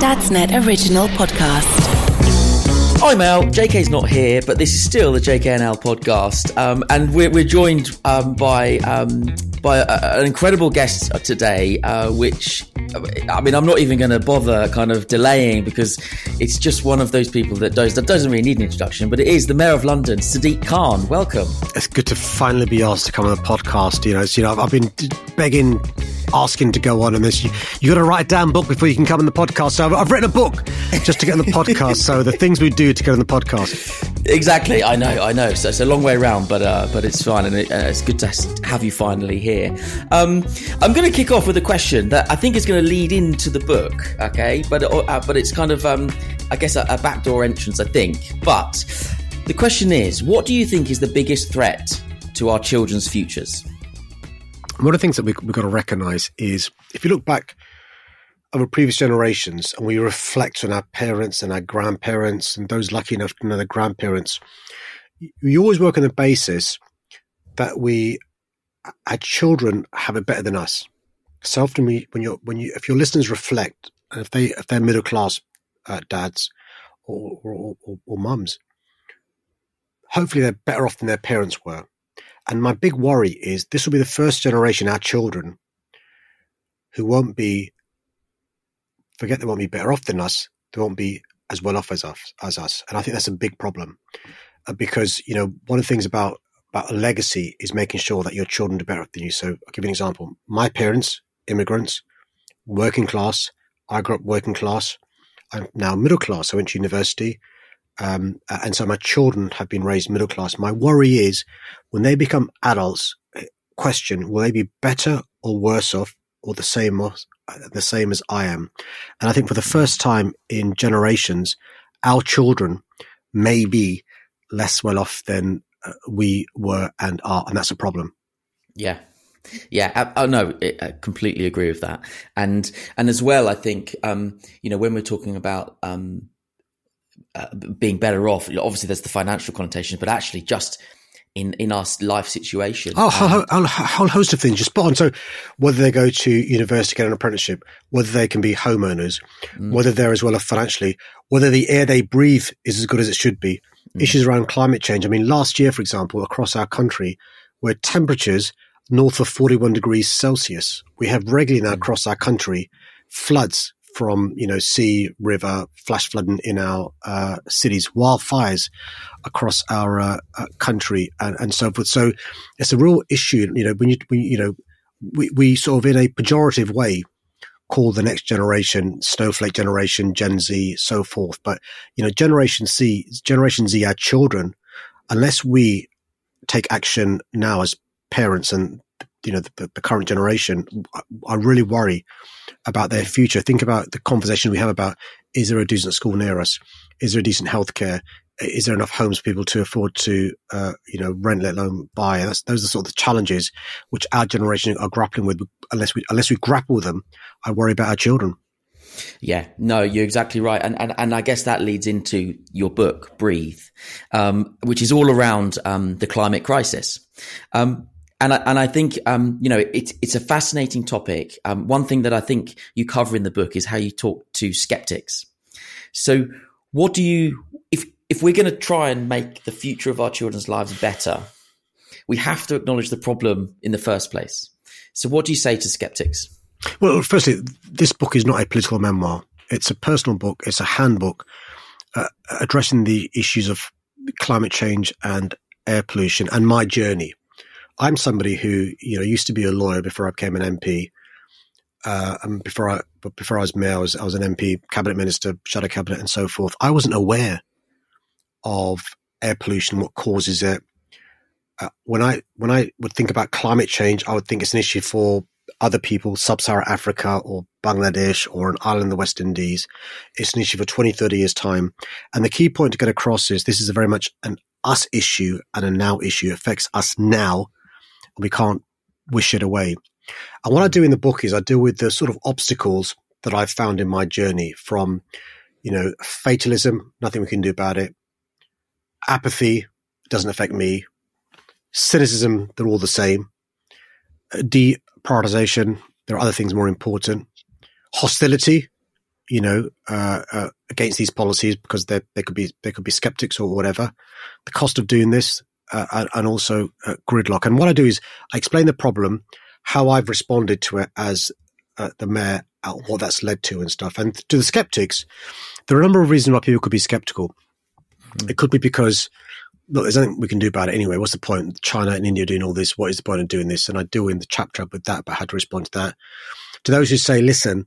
Dadsnet Original Podcast. Hi Mel, JK's not here, but this is still the JK & Al podcast, um, and we're, we're joined um, by um, by a, an incredible guest today, uh, which I mean I'm not even going to bother kind of delaying because it's just one of those people that does that doesn't really need an introduction, but it is the Mayor of London, Sadiq Khan. Welcome. It's good to finally be asked to come on the podcast. You know, you know I've been begging asking to go on and this. You, you got to write a damn book before you can come on the podcast. So I've, I've written a book just to get on the podcast. so the things we do to get on the podcast. Exactly, I know, I know. So it's a long way around, but uh, but it's fine, and it, uh, it's good to have you finally here. Um, I'm going to kick off with a question that I think is going to lead into the book. Okay, but uh, but it's kind of um, I guess a, a backdoor entrance, I think. But the question is, what do you think is the biggest threat to our children's futures? One of the things that we, we've got to recognize is if you look back over previous generations and we reflect on our parents and our grandparents and those lucky enough to know their grandparents, we always work on the basis that we, our children have it better than us. So often we, when you're, when you, if your listeners reflect, and if they, if they're middle class uh, dads or, or, or, or mums, hopefully they're better off than their parents were. And my big worry is this will be the first generation, our children, who won't be, forget they won't be better off than us, they won't be as well off as us. As us. And I think that's a big problem uh, because, you know, one of the things about, about a legacy is making sure that your children do better than you. So I'll give you an example. My parents, immigrants, working class. I grew up working class. I'm now middle class. I went to university. Um, and so my children have been raised middle class. My worry is when they become adults, eh, question, will they be better or worse off or the same or uh, the same as I am? And I think for the first time in generations, our children may be less well off than uh, we were and are. And that's a problem. Yeah. Yeah, oh no, I completely agree with that, and and as well, I think um, you know when we're talking about um, uh, being better off. Obviously, there's the financial connotations, but actually, just in in our life situation. Oh, um, a, whole host of things. Just spot on. So, whether they go to university, get an apprenticeship, whether they can be homeowners, mm. whether they're as well off financially, whether the air they breathe is as good as it should be. Mm. Issues around climate change. I mean, last year, for example, across our country, where temperatures north of 41 degrees Celsius, we have regularly now mm. across our country floods from you know sea, river, flash flooding in our uh, cities, wildfires across our uh, uh, country, and, and, so forth. So it's a real issue. You know, when you when, you know we, we sort of in a pejorative way call the next generation snowflake generation, Gen Z, so forth. But you know, Generation C, Generation Z, our children, unless we take action now as parents and you know the, the current generation, I really worry about their future. Think about the conversation we have about is there a decent school near us? Is there a decent healthcare? Is there enough homes for people to afford to, uh, you know, rent, let alone buy? That's, those are sort of the challenges which our generation are grappling with. Unless we unless we grapple with them, I worry about our children. Yeah, no, you're exactly right, and and and I guess that leads into your book, Breathe, um, which is all around um, the climate crisis. Um, and I, and I think um, you know it's it's a fascinating topic. Um, one thing that I think you cover in the book is how you talk to skeptics. So, what do you if if we're going to try and make the future of our children's lives better, we have to acknowledge the problem in the first place. So, what do you say to skeptics? Well, firstly, this book is not a political memoir. It's a personal book. It's a handbook uh, addressing the issues of climate change and air pollution and my journey I'm somebody who you know used to be a lawyer before I became an MP. Uh, and before I before I was mayor, I was, I was an MP, cabinet minister, shadow cabinet, and so forth. I wasn't aware of air pollution, what causes it. Uh, when I when I would think about climate change, I would think it's an issue for other people, sub-Saharan Africa or Bangladesh or an island in the West Indies. It's an issue for 20, 30 years time. And the key point to get across is this is a very much an us issue and a now issue. It affects us now we can't wish it away. And what I do in the book is I deal with the sort of obstacles that I've found in my journey from, you know, fatalism, nothing we can do about it, apathy, doesn't affect me, cynicism, they're all the same, deprioritization, there are other things more important, hostility, you know, uh, uh, against these policies because they they could be they could be skeptics or whatever. The cost of doing this, uh, and also uh, gridlock. And what I do is I explain the problem, how I've responded to it as uh, the mayor, uh, what that's led to, and stuff. And to the skeptics, there are a number of reasons why people could be skeptical. Mm. It could be because look, there's nothing we can do about it anyway. What's the point? China and India doing all this. What is the point of doing this? And I do in the chapter with that, but had to respond to that. To those who say, listen,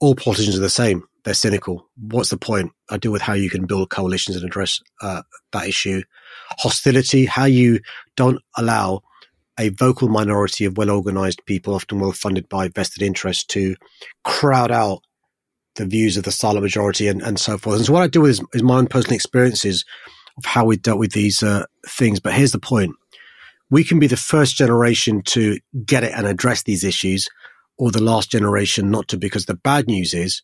all politicians are the same. They're cynical. What's the point? I deal with how you can build coalitions and address uh, that issue. Hostility, how you don't allow a vocal minority of well organized people, often well funded by vested interests, to crowd out the views of the silent majority and, and so forth. And so, what I do is, is my own personal experiences of how we dealt with these uh, things. But here's the point we can be the first generation to get it and address these issues, or the last generation not to, because the bad news is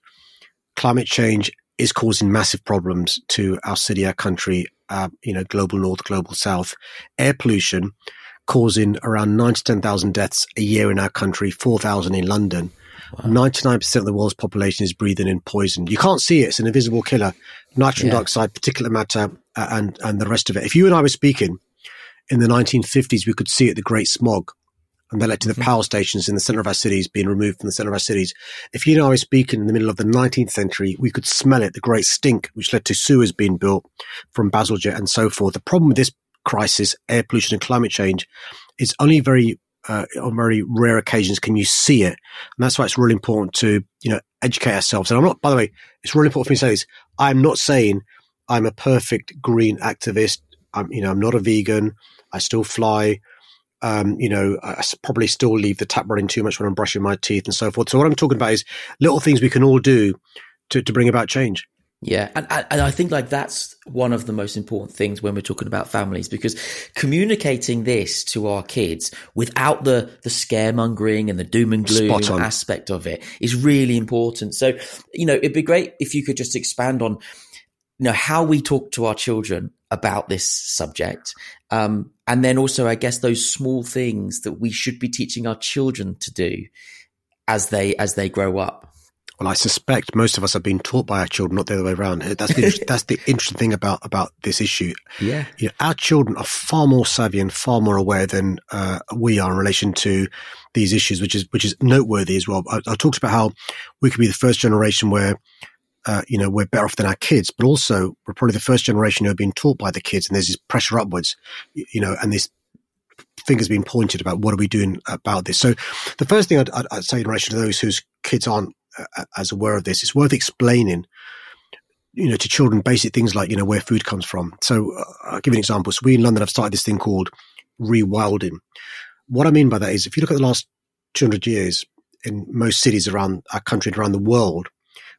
climate change is causing massive problems to our city, our country, uh, you know, global north, global south. Air pollution causing around nine to 10,000 deaths a year in our country, 4,000 in London. Ninety nine percent of the world's population is breathing in poison. You can't see it; it's an invisible killer. Nitrogen yeah. dioxide, particulate matter, uh, and and the rest of it. If you and I were speaking in the 1950s, we could see it. The Great Smog, and that led to the mm-hmm. power stations in the center of our cities being removed from the center of our cities. If you and I were speaking in the middle of the 19th century, we could smell it. The Great Stink, which led to sewers being built from Bazalgette and so forth. The problem with this crisis, air pollution and climate change, is only very uh, on very rare occasions can you see it, and that's why it's really important to you know educate ourselves. And I'm not, by the way, it's really important for me to say this. I'm not saying I'm a perfect green activist. I'm you know I'm not a vegan. I still fly. Um, you know, I probably still leave the tap running too much when I'm brushing my teeth and so forth. So what I'm talking about is little things we can all do to, to bring about change. Yeah, and, and I think like that's one of the most important things when we're talking about families because communicating this to our kids without the the scaremongering and the doom and gloom aspect of it is really important. So, you know, it'd be great if you could just expand on you know how we talk to our children about this subject um, and then also i guess those small things that we should be teaching our children to do as they as they grow up well, I suspect most of us have been taught by our children, not the other way around. That's the, that's the interesting thing about, about this issue. Yeah. You know, our children are far more savvy and far more aware than uh, we are in relation to these issues, which is, which is noteworthy as well. I, I talked about how we could be the first generation where, uh, you know, we're better off than our kids, but also we're probably the first generation who have been taught by the kids and there's this pressure upwards, you know, and this fingers being pointed about what are we doing about this. So the first thing I'd, I'd say in relation to those whose kids aren't as aware of this, it's worth explaining, you know, to children basic things like, you know, where food comes from. So uh, I'll give you an example. So we in London have started this thing called rewilding. What I mean by that is if you look at the last 200 years in most cities around our country and around the world,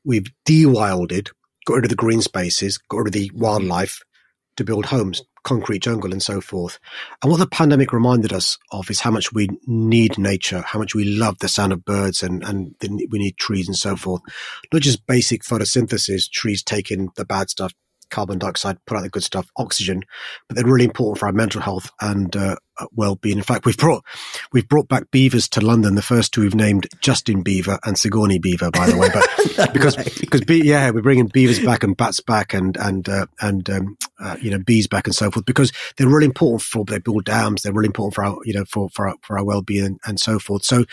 we've de-wilded, got rid of the green spaces, got rid of the wildlife to build homes concrete jungle and so forth. And what the pandemic reminded us of is how much we need nature, how much we love the sound of birds and, and we need trees and so forth. Not just basic photosynthesis, trees taking the bad stuff carbon dioxide, put out the good stuff, oxygen, but they're really important for our mental health and uh, well-being. In fact, we've brought we've brought back beavers to London. The first two we've named Justin Beaver and Sigourney Beaver, by the way, but because because be, yeah, we're bringing beavers back and bats back and and uh, and um, uh, you know bees back and so forth because they're really important for they build dams. They're really important for our you know for for our, for our well-being and, and so forth. So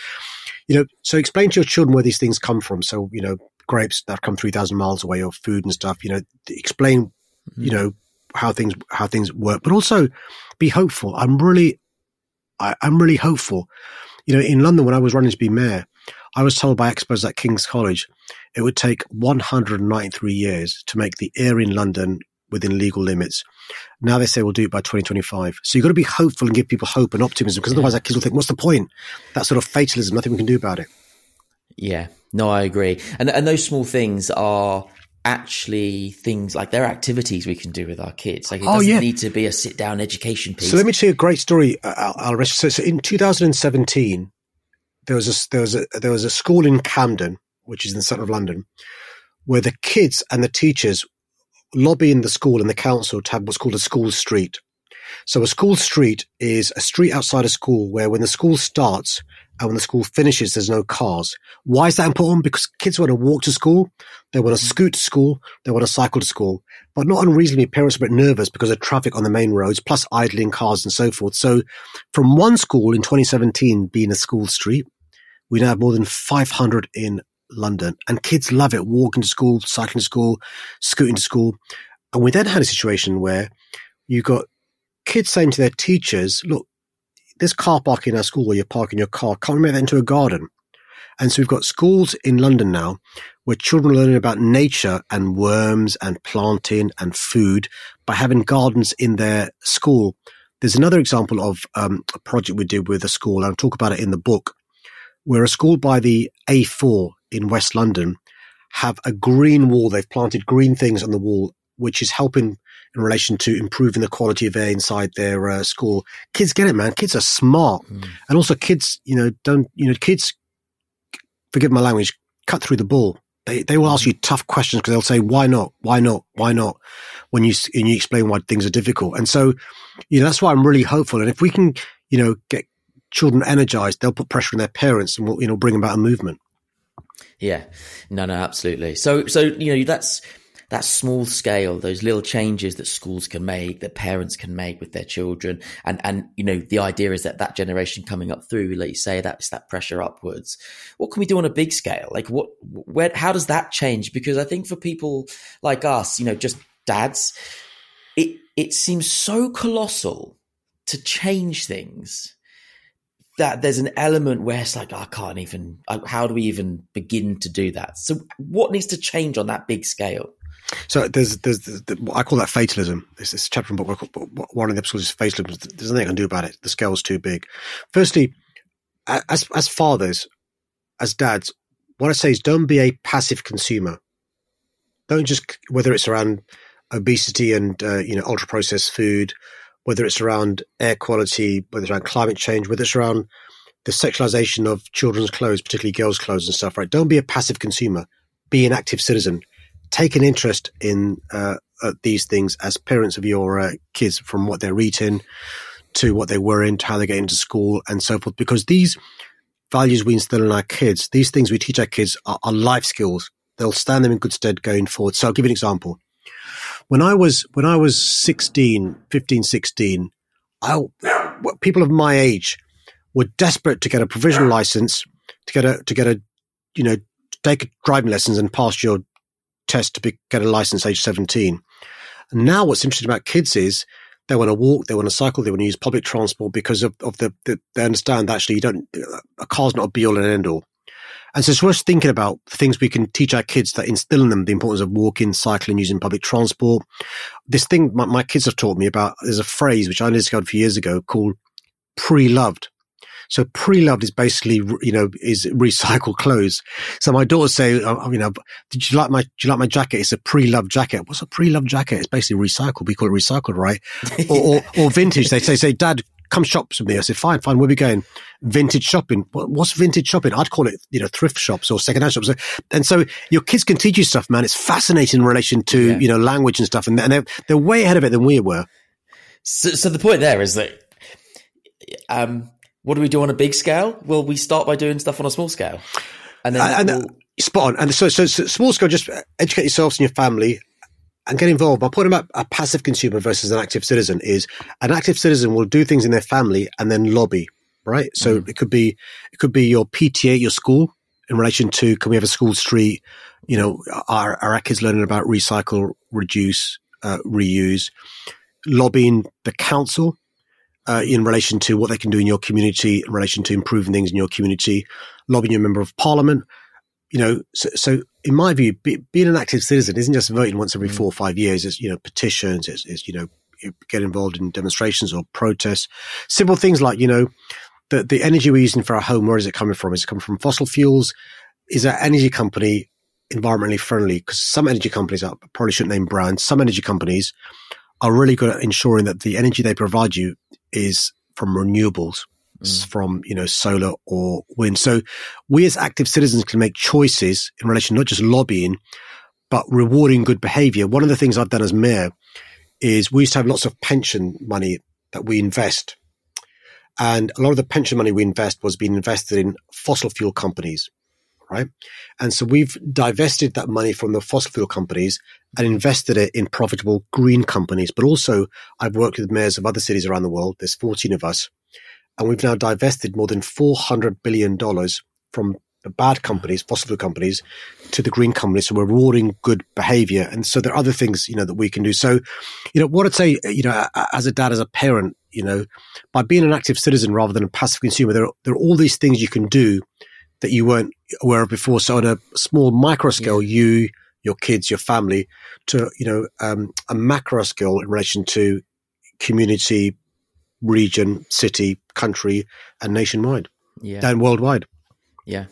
you know, so explain to your children where these things come from. So you know, grapes that come 3000 miles away or food and stuff, you know, explain, mm-hmm. you know, how things, how things work, but also be hopeful. I'm really, I, I'm really hopeful. You know, in London, when I was running to be mayor, I was told by experts at King's College it would take 193 years to make the air in London within legal limits. Now they say we'll do it by 2025. So you've got to be hopeful and give people hope and optimism because otherwise our kids will think, what's the point? That sort of fatalism, nothing we can do about it. Yeah, no, I agree. And and those small things are actually things like they're activities we can do with our kids. Like it oh, doesn't yeah. need to be a sit down education piece. So let me tell you a great story, uh, Al. So, so in 2017, there was a there was a there was a school in Camden, which is in the centre of London, where the kids and the teachers lobbying the school and the council to have what's called a school street. So a school street is a street outside a school where when the school starts, and when the school finishes, there's no cars. Why is that important? Because kids want to walk to school, they want to mm. scoot to school, they want to cycle to school. But not unreasonably, parents are a bit nervous because of traffic on the main roads, plus idling cars and so forth. So, from one school in 2017 being a school street, we now have more than 500 in London, and kids love it walking to school, cycling to school, scooting to school. And we then had a situation where you got kids saying to their teachers, look, this car park in our school where you're parking your car, can't we make that into a garden? And so we've got schools in London now where children are learning about nature and worms and planting and food by having gardens in their school. There's another example of um, a project we did with a school, and I'll talk about it in the book, where a school by the A4 in West London have a green wall. They've planted green things on the wall, which is helping in relation to improving the quality of air inside their uh, school. Kids get it, man. Kids are smart, mm. and also kids, you know, don't you know, kids. Forgive my language. Cut through the bull. They they will ask hmm. you tough questions because they'll say, "Why not? Why not? Why not?" When you and you explain why things are difficult, and so you know that's why I'm really hopeful. And if we can, you know, get children energized, they'll put pressure on their parents and we'll you know bring about a movement. Yeah, no, no, absolutely. So, so you know, that's that small scale, those little changes that schools can make, that parents can make with their children. And, and, you know, the idea is that that generation coming up through, like you say, that's that pressure upwards. What can we do on a big scale? Like what, where, how does that change? Because I think for people like us, you know, just dads, it, it seems so colossal to change things that there's an element where it's like, I can't even, how do we even begin to do that? So what needs to change on that big scale? So there's, there's, the, I call that fatalism. This chapter in the book, one of the episodes is fatalism. There's nothing I can do about it. The scale's too big. Firstly, as, as fathers, as dads, what I say is don't be a passive consumer. Don't just, whether it's around obesity and, uh, you know, ultra processed food, whether it's around air quality, whether it's around climate change, whether it's around the sexualization of children's clothes, particularly girls' clothes and stuff, right? Don't be a passive consumer. Be an active citizen take an interest in uh, uh, these things as parents of your uh, kids from what they're eating to what they were in to how they get into school and so forth. Because these values we instill in our kids these things we teach our kids are, are life skills. They'll stand them in good stead going forward. So i'll give you an example. When i was when i was 16 15 16 I, people of my age were desperate to get a provisional license to get a to get a you know take driving lessons and pass your test to be, get a license age 17. And now what's interesting about kids is they want to walk, they want to cycle, they want to use public transport because of, of the, the, they understand that actually you don't, a car's not a be all and end all. And so it's worth thinking about things we can teach our kids that instill in them the importance of walking, cycling, using public transport. This thing my, my kids have taught me about, there's a phrase which I discovered a few years ago called pre-loved. So pre-loved is basically, you know, is recycled clothes. So my daughters say, uh, you know, did you like my, do you like my jacket? It's a pre-loved jacket. What's a pre-loved jacket? It's basically recycled. We call it recycled, right? or, or, or, vintage. They say, say, dad, come shop with me. I said, fine, fine. Where we going? Vintage shopping. What's vintage shopping? I'd call it, you know, thrift shops or secondhand shops. And so your kids can teach you stuff, man. It's fascinating in relation to, yeah. you know, language and stuff. And they're, they're way ahead of it than we were. So, so the point there is that, um, what do we do on a big scale? Well, we start by doing stuff on a small scale, and then uh, and, we'll... spot on. And so, so, so, small scale, just educate yourselves and your family, and get involved. By putting about a passive consumer versus an active citizen is an active citizen will do things in their family and then lobby. Right. So mm. it could be it could be your PTA, your school, in relation to can we have a school street? You know, are, are our kids learning about recycle, reduce, uh, reuse? Lobbying the council uh, in relation to what they can do in your community, in relation to improving things in your community, lobbying your member of parliament. You know, so, so in my view, be, being an active citizen isn't just voting once every mm. four or five years. It's you know petitions. It's, it's you know get involved in demonstrations or protests. Simple things like you know the the energy we're using for our home. Where is it coming from? Is it coming from fossil fuels? Is our energy company environmentally friendly? Because some energy companies, I probably shouldn't name brands. Some energy companies are really good at ensuring that the energy they provide you is from renewables, mm. from, you know, solar or wind. So we as active citizens can make choices in relation, not just lobbying, but rewarding good behavior. One of the things I've done as mayor is we used to have lots of pension money that we invest. And a lot of the pension money we invest was being invested in fossil fuel companies, right? And so we've divested that money from the fossil fuel companies and invested it in profitable green companies. But also, I've worked with mayors of other cities around the world. There's 14 of us. And we've now divested more than $400 billion from the bad companies, fossil fuel companies, to the green companies. So we're rewarding good behavior. And so there are other things, you know, that we can do. So, you know, what I'd say, you know, as a dad, as a parent, you know, by being an active citizen rather than a passive consumer, there are, there are all these things you can do that you weren't aware of before. So on a small micro scale, yeah. you, your kids, your family, to, you know, um, a macro scale in relation to community, region, city, country, and nationwide. Yeah. And worldwide. Yeah.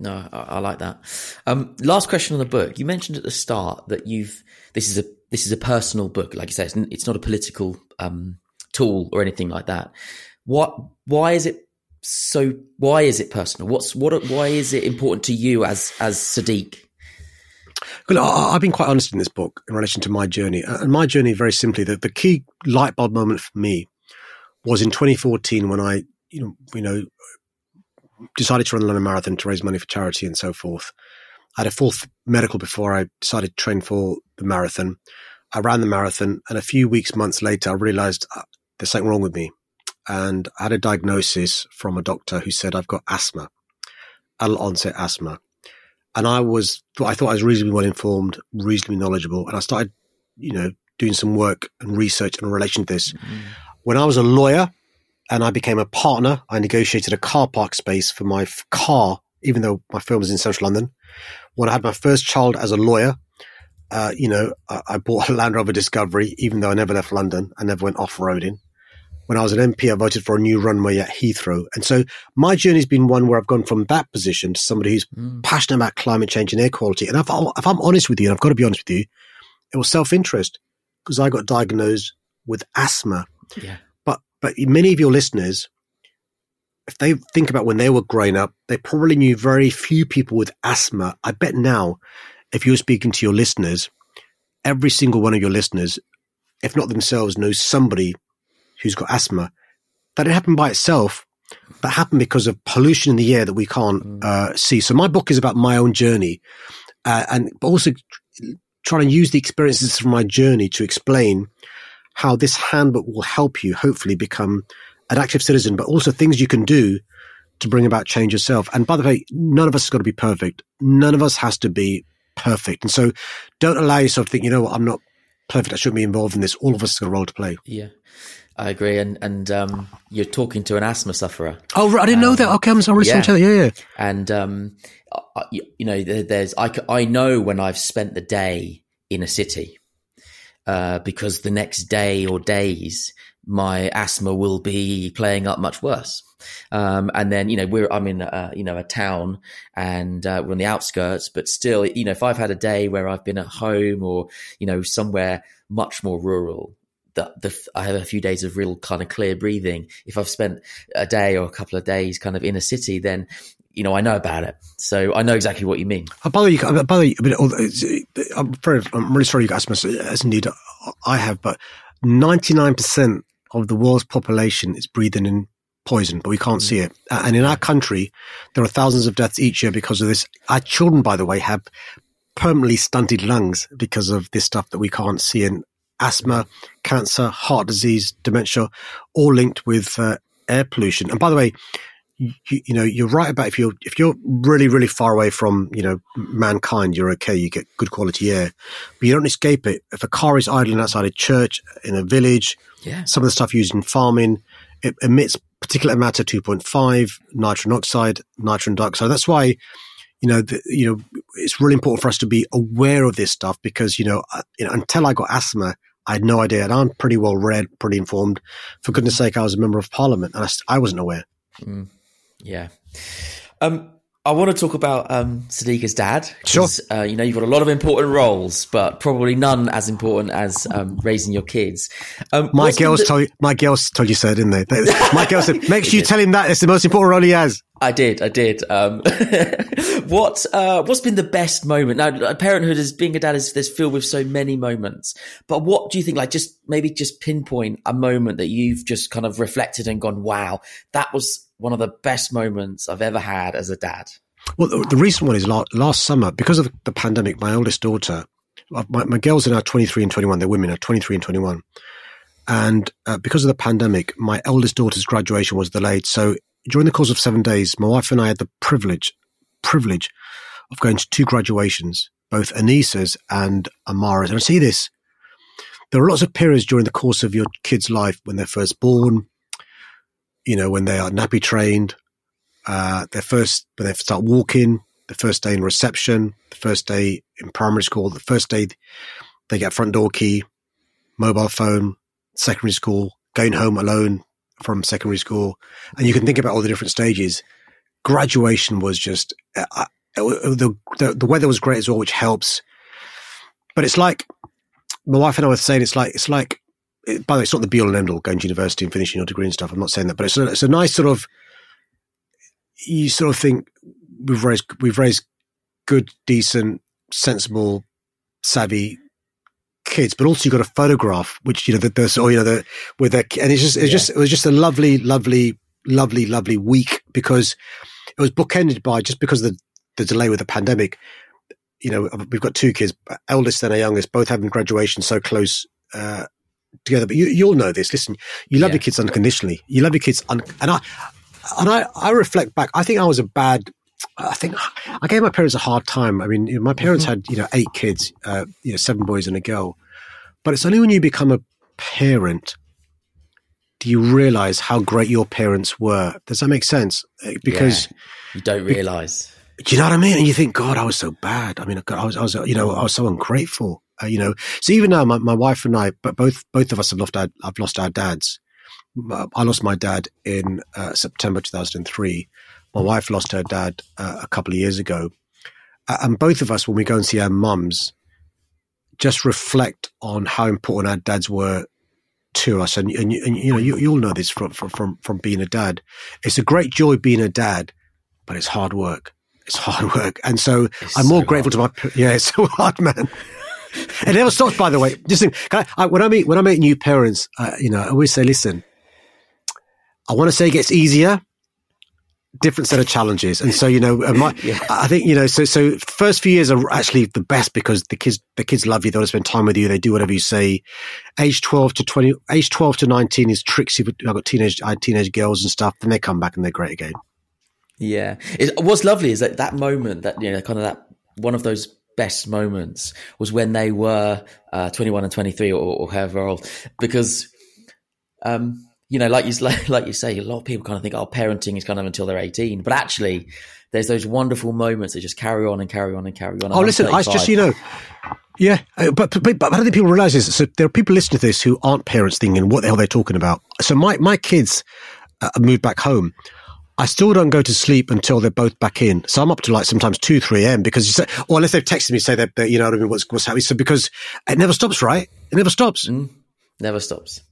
No, I, I like that. Um, last question on the book. You mentioned at the start that you've this is a this is a personal book. Like you said, it's, it's not a political um, tool or anything like that. What? Why is it so? Why is it personal? What's what? Why is it important to you as as Sadiq? Well, I've been quite honest in this book in relation to my journey, and my journey very simply. The, the key light bulb moment for me was in 2014 when I, you know, you know, decided to run the London Marathon to raise money for charity and so forth. I had a full medical before I decided to train for the marathon. I ran the marathon, and a few weeks, months later, I realized uh, there's something wrong with me. And I had a diagnosis from a doctor who said I've got asthma, adult onset asthma. And I was, I thought I was reasonably well informed, reasonably knowledgeable. And I started, you know, doing some work and research in relation to this. Mm-hmm. When I was a lawyer, and I became a partner. I negotiated a car park space for my f- car, even though my firm was in central London. When I had my first child as a lawyer, uh, you know, I, I, bought a Land Rover Discovery, even though I never left London. I never went off roading. When I was an MP, I voted for a new runway at Heathrow. And so my journey's been one where I've gone from that position to somebody who's mm. passionate about climate change and air quality. And if, I, if I'm honest with you, and I've got to be honest with you, it was self interest because I got diagnosed with asthma. Yeah. But many of your listeners, if they think about when they were growing up, they probably knew very few people with asthma. I bet now, if you're speaking to your listeners, every single one of your listeners, if not themselves, knows somebody who's got asthma. That didn't happen by itself. That happened because of pollution in the air that we can't mm. uh, see. So my book is about my own journey, uh, and but also trying to use the experiences from my journey to explain how this handbook will help you hopefully become an active citizen, but also things you can do to bring about change yourself. And by the way, none of us has got to be perfect. None of us has to be perfect. And so don't allow yourself to think, you know what, I'm not perfect. I shouldn't be involved in this. All of us have got a role to play. Yeah. I agree, and and um, you're talking to an asthma sufferer. Oh, right. I didn't um, know that. Okay, I'm sorry. Yeah. yeah, yeah. And um, you, you know, there's I I know when I've spent the day in a city, uh, because the next day or days my asthma will be playing up much worse. Um, and then, you know, we're, I'm in, a, you know, a town and, uh, we're on the outskirts, but still, you know, if I've had a day where I've been at home or, you know, somewhere much more rural, the, the, I have a few days of real kind of clear breathing. If I've spent a day or a couple of days kind of in a city, then you know, I know about it. So I know exactly what you mean. Oh, by the way, by the way, I'm, very, I'm really sorry you guys must, as indeed I have, but 99% of the world's population is breathing in poison, but we can't mm. see it. And in our country, there are thousands of deaths each year because of this. Our children, by the way, have permanently stunted lungs because of this stuff that we can't see. And asthma, cancer, heart disease, dementia, all linked with uh, air pollution. And by the way, you, you, know you're right about if you're if you're really really far away from you know mankind you're okay you get good quality air but you don't escape it if a car is idling outside a church in a village yeah. some of the stuff used in farming it emits particulate matter 2.5 nitrogen oxide nitrogen dioxide that's why you know the, you know it's really important for us to be aware of this stuff because you know, uh, you know until I got asthma I had no idea and I'm pretty well read pretty informed for goodness sake I was a member of parliament and I, I wasn't aware mm. Yeah. Um, I want to talk about um, Sadiq as dad. Sure. Uh, you know, you've got a lot of important roles, but probably none as important as um, raising your kids. Um, My girls the- told you, my girls told you so, didn't they? They- my girls said, make sure you tell him that it's the most important role he has. I did, I did. Um, what uh, what's been the best moment? Now, parenthood is being a dad is there's filled with so many moments. But what do you think? Like, just maybe just pinpoint a moment that you've just kind of reflected and gone, "Wow, that was one of the best moments I've ever had as a dad." Well, the, the recent one is last, last summer because of the pandemic. My oldest daughter, uh, my, my girls are now twenty three and twenty one. They're women are twenty three and twenty one, and uh, because of the pandemic, my eldest daughter's graduation was delayed. So during the course of seven days, my wife and I had the privilege privilege of going to two graduations, both Anisah's and Ammarah's. And I see this. There are lots of periods during the course of your kid's life when they're first born, you know, when they are nappy trained, uh, their first when they start walking, the first day in reception, the first day in primary school, the first day they get front door key, mobile phone, secondary school, going home alone from secondary school, and you can think about all the different stages. Graduation was just uh, uh, the, the the weather was great as well, which helps. But it's like my wife and I were saying, it's like it's like. It, by the way, it's not the be all and end all going to university and finishing your degree and stuff. I'm not saying that, but it's a, it's a nice sort of you sort of think we've raised we've raised good, decent, sensible, savvy kids, but also you've got a photograph, which you know that there's or you know the with their and it's just it's Yeah. just it was just a lovely, lovely, lovely, lovely week because it was bookended by just because of the the delay with the pandemic. You know, we've got two kids, eldest and a youngest, both having graduation so close. Uh, Together, but you, you'll know this. Listen, you love Yeah. your kids unconditionally. You love your kids, un- and I, and I, I reflect back. I think I was a bad. I think I gave my parents a hard time. I mean, my parents had you know eight kids, uh, you know, seven boys and a girl. But it's only when you become a parent do you realize how great your parents were. Does that make sense? Uh, Because You don't realize. do you know what I mean? And you think, God, I was so bad. I mean, God, I was, I was, you know, I was so ungrateful. Uh, you know, so even now, my, my wife and I, but both both of us have lost our, I've lost our dads. I lost my dad in uh, September 2003. My wife lost her dad uh, a couple of years ago, and both of us, when we go and see our mums, just reflect on how important our dads were to us. And and, and you know, you, you'll know this from, from from being a dad. It's a great joy being a dad, but it's hard work. It's hard work, and so It's I'm more so grateful to my. Yeah, it's so hard, man. It never stops. By the way, just think, I, I, when I meet when I meet new parents, uh, you know, I always say, listen, I want to say it gets easier. Different set of challenges, and so you know, my, Yeah. I think you know, so so first few years are actually the best because the kids the kids love you. They want to spend time with you. They do whatever you say. Age twelve to twenty, age twelve to nineteen is tricksy. I've got teenage, I had teenage girls and stuff. Then they come back and they're great again. Yeah. It, what's lovely is that that moment that, you know, kind of that one of those best moments was when they were uh, 21 and 23 or, or however old. Because, um, you know, like you, like, you say, a lot of people kind of think, oh, parenting is kind of until they're 18. But actually, there's those wonderful moments that just carry on and carry on and carry on. Oh, I'm listen, I just you know, yeah, uh, but but, but, I don't think people realize this. So there are people listening to this who aren't parents, thinking, "What the hell they're they talking about?" So my my kids uh, moved back home. I still don't go to sleep until they're both back in. So I'm up to like sometimes two, three a.m. because you say, or unless they've texted me say that, that you know what I mean, what's what's happening. So because it never stops, right? It never stops. never stops.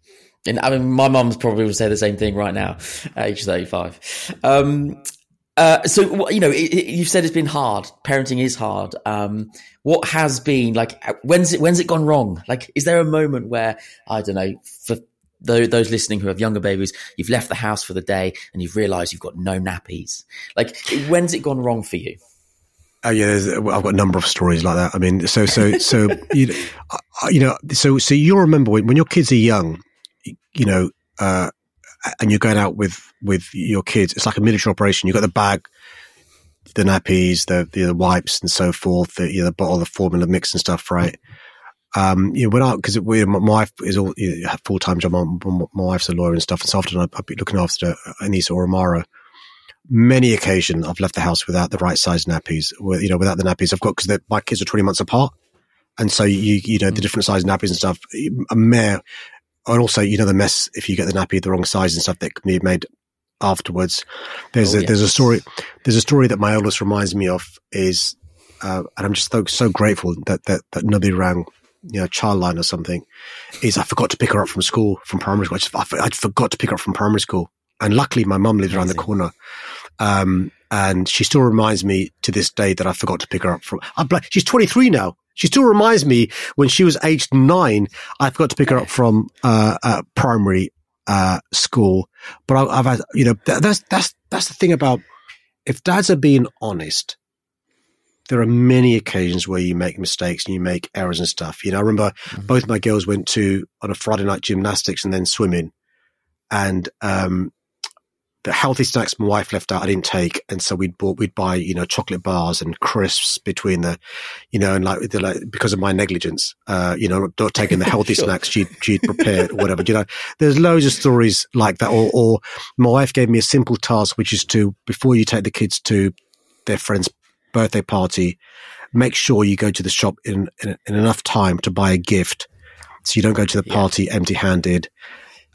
And I mean, my mum's probably would say the same thing right now, age 35. Um, uh, so, you know, it, it, you've said it's been hard. Parenting is hard. Um, what has been like, uh, when's it, when's it gone wrong? Like, is there a moment where, I don't know, for those listening who have younger babies, you've left the house for the day and you've realized you've got no nappies? Like, when's it gone wrong for you? Oh yeah, I've got a number of stories like that. I mean, so so so you know, you know, so so you remember when, when your kids are young, you know, uh, and you're going out with with your kids, it's like a military operation. You have got the bag, the nappies, the the, wipes, and so forth. The you know, the bottle, the formula mix and stuff, right? Um, you know, when I because we my wife is all you know, full time job. My, my, wife's a lawyer and stuff, and so often I- I'd be looking after Anisah or Ammarah many occasions I've left the house without the right size nappies, with, you know, without the nappies I've got because my kids are 20 months apart. And so you, you know, the different size nappies and stuff, a mare, and also, you know, the mess if you get the nappy the wrong size and stuff that can be made afterwards. There's Oh, a yes. there's a story there's a story that my oldest reminds me of is, uh, and I'm just so so grateful that that that nobody rang. You know, child line or something. Is I forgot to pick her up from school from primary school. I, just, I, for- I forgot to pick her up from primary school, and luckily my mum lives around the corner. Um, and she still reminds me to this day that I forgot to pick her up from. I'm like, she's 23 now. She still reminds me when she was aged nine, I forgot to pick her up from uh, uh, primary uh, school. But I, I've had, you know, that, that's that's that's the thing about if dads are being honest. There are many occasions where you make mistakes and you make errors and stuff. You know, I remember both my girls went to on a Friday night gymnastics and then swimming, and um, the healthy snacks my wife left out I didn't take, and so we'd bought we'd buy you know chocolate bars and crisps between the, you know, and like, the, like because of my negligence, uh, you know, not taking the healthy Sure. snacks she'd she'd prepared or whatever. You know, there's loads of stories like that. Or, or my wife gave me a simple task, which is to before you take the kids to their friend's birthday party, make sure you go to the shop in in, in enough time to buy a gift, so you don't go to the Yeah. party empty-handed.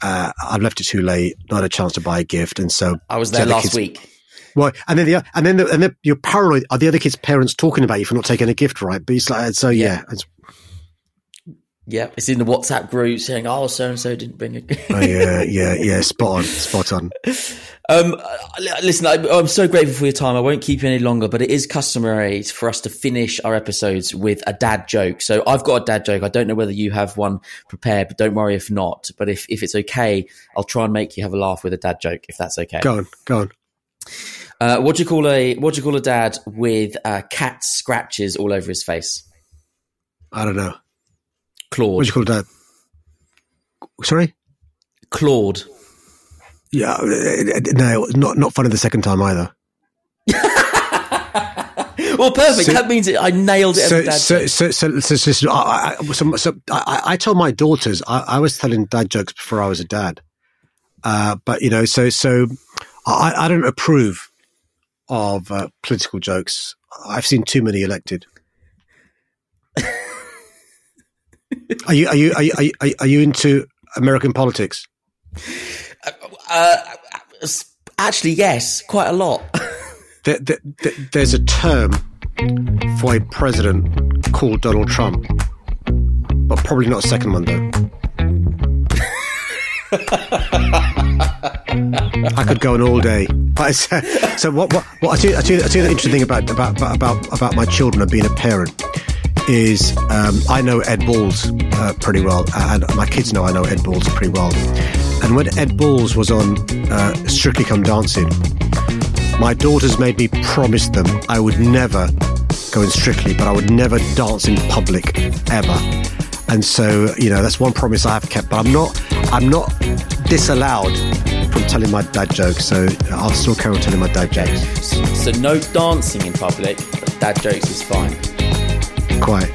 Uh, I've left it too late, not a chance to buy a gift, and so I was there other last kids- week. well, and then the and then the, and then you're paranoid. Are the other kids' parents talking about you for not taking a gift, right? But it's like so, yeah. Yeah. It's, Yeah, it's in the WhatsApp group saying, "Oh, so and so didn't bring a." oh, yeah, yeah, yeah. Spot on, spot on. Um, uh, listen, I, I'm so grateful for your time. I won't keep you any longer, but it is customary for us to finish our episodes with a dad joke. So I've got a dad joke. I don't know whether you have one prepared, but don't worry if not. But if, if it's okay, I'll try and make you have a laugh with a dad joke, if that's okay. Go on, go on. Uh, what do you call a what do you call a dad with uh, cat scratches all over his face? I don't know. Claude. What do you call a dad? Sorry. Claude. Yeah, uh, uh, no, not not funny the second time either. Well, perfect. So- that means it, I nailed it as So, a dad so, joke. so, so, so, so, so, I, I- so, so I, I told my daughters I, I was telling dad jokes before I was a dad, uh, but you know, so so I, I don't approve of uh, political jokes. I've seen too many elected. are you are you are you are you, are you into American politics? Uh, actually, yes, quite a lot. There, there, there- there's a term for a president called Donald Trump, but probably not a second one though. I could go on all day. It's, uh, so what? What? what I tell you, I tell you, I tell you the interesting thing about about about, about my children and being a parent is um, I know Ed Balls uh, pretty well, and my kids know I know Ed Balls pretty well. And when Ed Balls was on uh, Strictly Come Dancing, my daughters made me promise them I would never go in Strictly, but I would never dance in public ever. And so, you know, that's one promise I have kept. But I'm not, I'm not disallowed from telling my dad jokes. So I'll still carry on telling my dad jokes. so no dancing in public, but dad jokes is fine. Quite.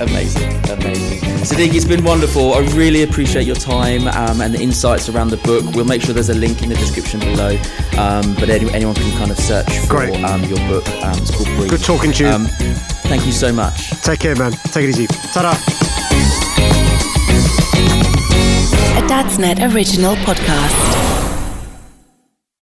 Amazing, amazing. Sadiq, it's been wonderful. I really appreciate your time um, and the insights around the book. We'll make sure there's a link in the description below, um, but any, anyone can kind of search for Great. um, your book. Um, it's called Breathe. Good talking to you. Um, thank you so much. Take care, man. Take it easy. Ta-da. A Dadsnet original podcast.